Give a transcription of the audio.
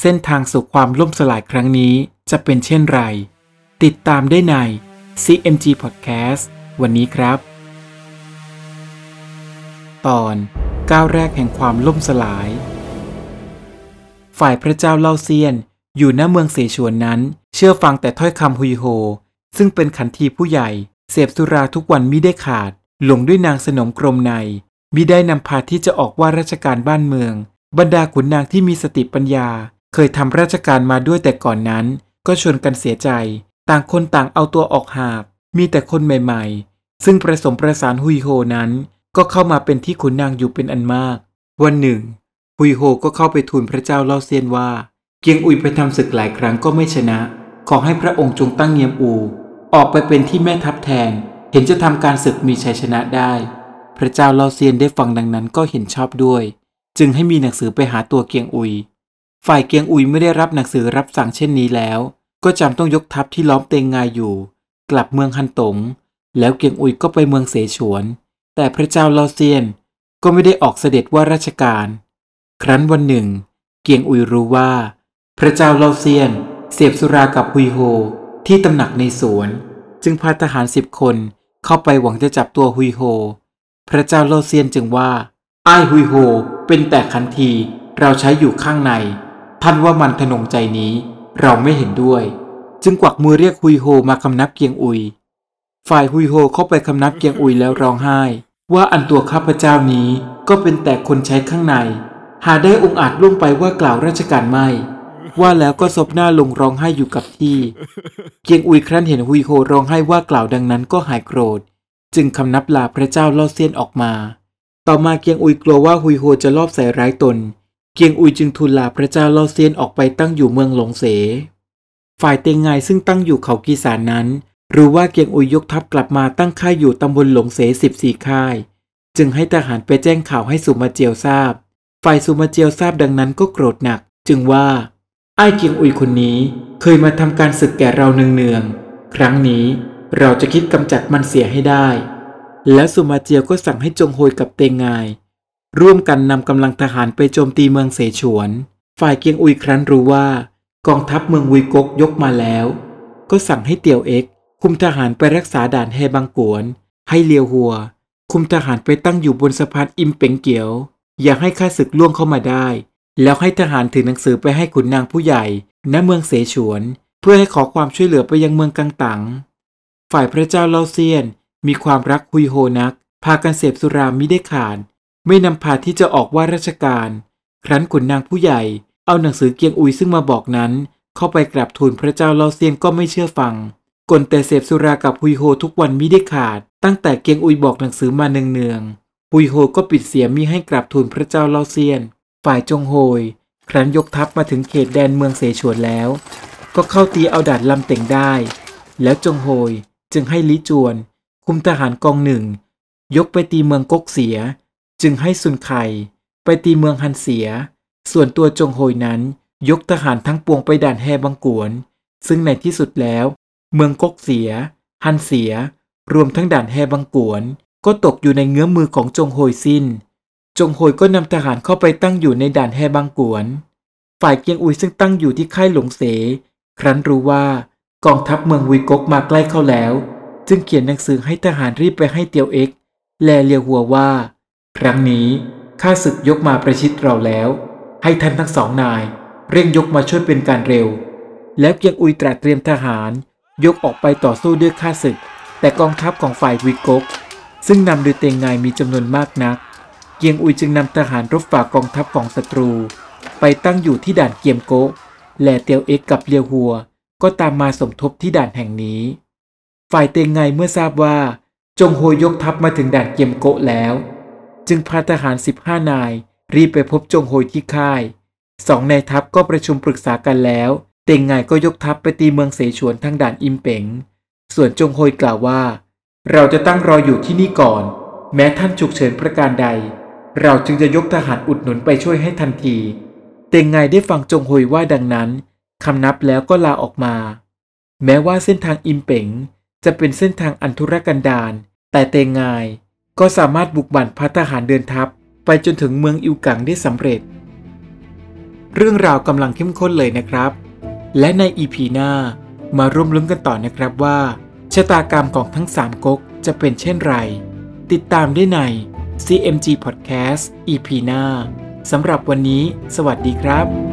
เส้นทางสู่ความล่มสลายครั้งนี้จะเป็นเช่นไร ติดตามได้ใน CMG Podcast วันนี้ครับ ตอนก้าวแรกแห่งความล่มสลาย ฝ่ายพระเจ้าเล่าเซียน อยู่ณเมืองเสฉวนนั้น เชื่อฟังแต่ถ้อยคำฮุยโฮ ซึ่งเป็นขันทีผู้ใหญ่ เสพสุราทุกวันมิได้ขาด หลงด้วยนางสนมกรมในมิได้นำพาที่จะออกว่าราชการบ้านเมือง บรรดาขุนนางที่มีสติปัญญา เคยทำราชการมาด้วยแต่ก่อนนั้น ก็ชวนกันเสียใจ ต่างคนต่างเอาตัวออกหากมีแต่คนใหม่ๆ ซึ่งประสมประสานฮุยโฮนั้น ก็เข้ามาเป็นที่ขุนนางอยู่เป็นอันมาก วันหนึ่งฮุยโฮก็เข้าไปทูลพระเจ้าเล่าเซียนว่า เกียงอุยไปทำศึกหลายครั้งก็ไม่ชนะ ขอให้พระองค์จงตั้งเงียมอู ออกไปเป็นที่แม่ทัพแทน เห็นจะทำการศึกมีชัยชนะได้ พระเจ้าเล่าเซียนได้ฟังดังนั้นก็เห็นชอบด้วย จึงให้มีหนังสือไปหาตัวเกียงอุย ฝ่ายเกียงอุยไม่ได้รับหนังสือรับสั่งเช่นนี้แล้ว ก็จำต้องยกทัพที่ล้อมเตงงายอยู่ กลับเมืองฮันตง แล้วเกียงอุยก็ไปเมืองเสฉวน แต่พระเจ้าลาเซียนก็ไม่ได้ออกเสด็จว่าราชการ ครั้นวันหนึ่ง เกียงอุยรู้ว่า พระเจ้าลาเซียน เสพสุรากับฮุยโฮที่ตำหนักในสวน จึงพาทหารสิบคนเข้าไปหวังจะจับตัวฮุยโฮ พระเจ้าลาเซียนจึงว่าไอ้ายฮุยโฮ เป็นแต่ขันที เราใช้อยู่ข้างใน ท่านว่ามันทนงใจนี้เราไม่เห็นด้วย จึงกวักมือเรียกฮุยโฮมาคำนับเกียงอุย ฝ่ายฮุยโฮเข้าไปคำนับเกียงอุยแล้วร้องไห้ ว่าอันตัวข้าพเจ้านี้ก็เป็นแต่คนใช้ข้างใน หาได้องค์อาจล่วงไปว่ากล่าวราชการไม่ ว่าแล้วก็ซบหน้าลงร้องไห้อยู่กับที่ เกียงอุยครั้นเห็นฮุยโฮร้องไห้ว่ากล่าวดังนั้นก็หายโกรธ จึงคำนับลาพระเจ้าล่าเซียนออกมา ต่อมาเกียงอุยกลัวว่าฮุยโฮจะลอบใส่ร้ายตน เกียงอุยจึงทูลลาพระเจ้าเล่าเซียนออกไปตั้งอยู่เมืองหลงเส ฝ่ายเตงไงซึ่งตั้งอยู่เขากีสานนั้น รู้ว่าเกียงอุยยกทัพกลับมาตั้งค่ายอยู่ตำบลหลงเสสิบสี่ค่าย จึงให้ทหารไปแจ้งข่าวให้สุมาเจียวทราบ ฝ่ายสุมาเจียวทราบดังนั้นก็โกรธหนัก จึงว่าไอ้เกียงอุยคนนี้เคยมาทำการศึกแก่เราเนืองๆครั้งนี้เราจะคิดกำจัดมันเสียให้ได้ แล้วสุมาเจียวก็สั่งให้จงโฮยกับเตงไง ร่วมกันนำกำลังทหารไปโจมตีเมืองเสฉวน ฝ่ายเกียงอุยครั้นรู้ว่า กองทัพเมืองวุยกกยกมาแล้ว ก็สั่งให้เตียวเอ็ก คุมทหารไปรักษาด่านแฮบังกวน ให้เลียวหัว คุมทหารไปตั้งอยู่บนสะพานอิมเป่งเกียว อย่าให้ข้าศึกล่วงเข้ามาได้ แล้วให้ทหารถือหนังสือไปให้ขุนนางผู้ใหญ่ณเมืองเสฉวน เพื่อให้ขอความช่วยเหลือไปยังเมืองกังตังฝ่ายพระเจ้าเล่าเซียนมีความรักฮุยโฮนัก พากันเสพสุรามิได้ขาด ไม่นำพาที่จะออกว่าราชการ ครั้นขุนนางผู้ใหญ่เอาหนังสือเกียงอุยซึ่งมาบอกนั้น เข้าไปกราบทูลพระเจ้าเล่าเซียนก็ไม่เชื่อฟังกลแต่เสพสุรากับฮุยโฮทุกวันมิได้ขาด ตั้งแต่เกียงอุยบอกหนังสือมาเนืองๆฮุยโฮก็ปิดเสียมิให้กราบทูลพระเจ้าเล่าเซียน ฝ่ายจงโฮย ครั้นยกทัพมาถึงเขตแดนเมืองเสฉวนแล้ว ก็เข้าตีเอาดานลำเต่งได้ แล้วจงโฮยจึงให้ลิจวน คุมทหารกองหนึ่ง ยกไปตีเมืองกกเสีย จึงให้ซุนไคไปตีเมืองฮันเสีย ส่วนตัวจงโฮยนั้นยกทหารทั้งปวงไปด่านแฮบังกวน ซึ่งในที่สุดแล้ว เมืองกกเสีย ฮันเสีย รวมทั้งด่านแฮบังกวน ก็ตกอยู่ในเงื้อมมือของจงโฮยสิ้น จงโฮยก็นำทหารเข้าไปตั้งอยู่ในด่านแฮบังกวน ฝ่ายเกียงอุยซึ่งตั้งอยู่ที่ค่ายหลงเส ครั้นรู้ว่ากองทัพเมืองวุยกกมาใกล้เข้าแล้ว จึงเขียนหนังสือให้ทหารรีบไปให้เตียวเอ็ก แลเลียวหัวว่า ครั้งนี้ข้าศึกยกมาประชิดเราแล้ว ให้ท่านทั้งสองนาย เร่งยกมาช่วยเป็นการเร็ว แล้วเกียงอุยตรัสเตรียมทหาร ยกออกไปต่อสู้ด้วยข้าศึก แต่กองทัพของฝ่ายวิกก ซึ่งนำโดยเตงไงมีจำนวนมากนัก เกียงอุยจึงนำทหารรบฝ่ากองทัพของศัตรู ไปตั้งอยู่ที่ด่านเกียมโกะแลเตียวเอ็กกับเลียวหัว ก็ตามมาสมทบที่ด่านแห่งนี้ ฝ่ายเตงไงเมื่อทราบว่า จงโฮยกทัพมาถึงด่านเกียมโกะแล้ว จึงพาทหาร 15 นาย รีบไปพบจงโฮยที่ค่ายสองนายทัพก็ประชุมปรึกษากันแล้ว เต็งไงก็ยกทัพไปตีเมืองเสฉวนทางด่านอิมเป๋ง ส่วนจงโฮยกล่าวว่า เราจะตั้งรออยู่ที่นี่ก่อน แม้ท่านฉุกเฉินประการใด เราจึงจะยกทหารอุดหนุนไปช่วยให้ทันที เต็งไงได้ฟังจงโฮยว่าดังนั้นคำนับแล้วก็ลาออกมา แม้ว่าเส้นทางอิมเป๋งจะเป็นเส้นทางอันธุรกันดารแต่เตงไง ก็สามารถบุกบั่นพัทหารเดินทัพไปจนถึงเมืองอิวกังได้สำเร็จ เรื่องราวกำลังเข้มข้นเลยนะครับ และในอีพีหน้ามาร่วมลุ้นกันต่อนะครับว่าชะตากรรมของทั้ง 3ก๊กจะเป็นเช่นไร ติดตามได้ใน CMG Podcast EP หน้าสำหรับวันนี้ สวัสดีครับ